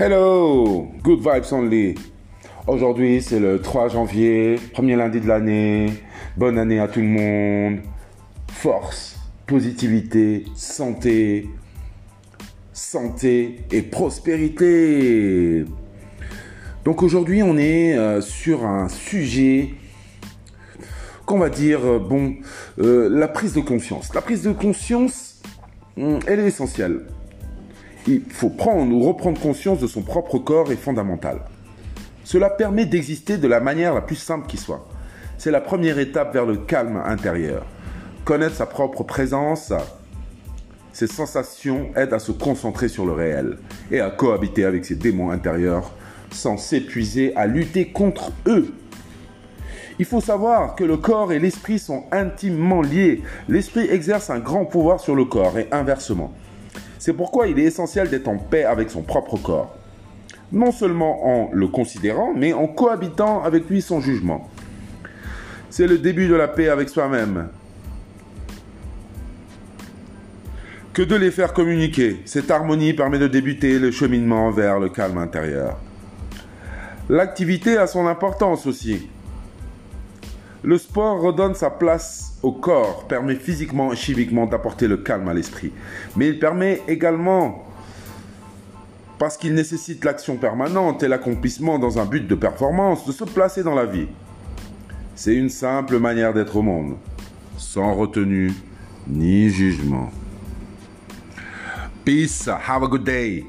Hello, good vibes only. Aujourd'hui, c'est le 3 janvier, premier lundi de l'année. Bonne année à tout le monde. Force, positivité, santé, santé et prospérité. Donc aujourd'hui, on est euh, sur un sujet qu'on va dire, euh, bon, euh, la prise de conscience. La prise de conscience, hum, elle est essentielle. Il faut prendre ou reprendre conscience de son propre corps est fondamental. Cela permet d'exister de la manière la plus simple qui soit. C'est la première étape vers le calme intérieur. Connaître sa propre présence, ses sensations aident à se concentrer sur le réel et à cohabiter avec ses démons intérieurs sans s'épuiser à lutter contre eux. Il faut savoir que le corps et l'esprit sont intimement liés. L'esprit exerce un grand pouvoir sur le corps et inversement. C'est pourquoi il est essentiel d'être en paix avec son propre corps. Non seulement en le considérant, mais en cohabitant avec lui sans jugement. C'est le début de la paix avec soi-même. Que de les faire communiquer. Cette harmonie permet de débuter le cheminement vers le calme intérieur. L'activité a son importance aussi. Le sport redonne sa place au corps, permet physiquement et chimiquement d'apporter le calme à l'esprit. Mais il permet également, parce qu'il nécessite l'action permanente et l'accomplissement dans un but de performance, de se placer dans la vie. C'est une simple manière d'être au monde, sans retenue ni jugement. Peace, have a good day.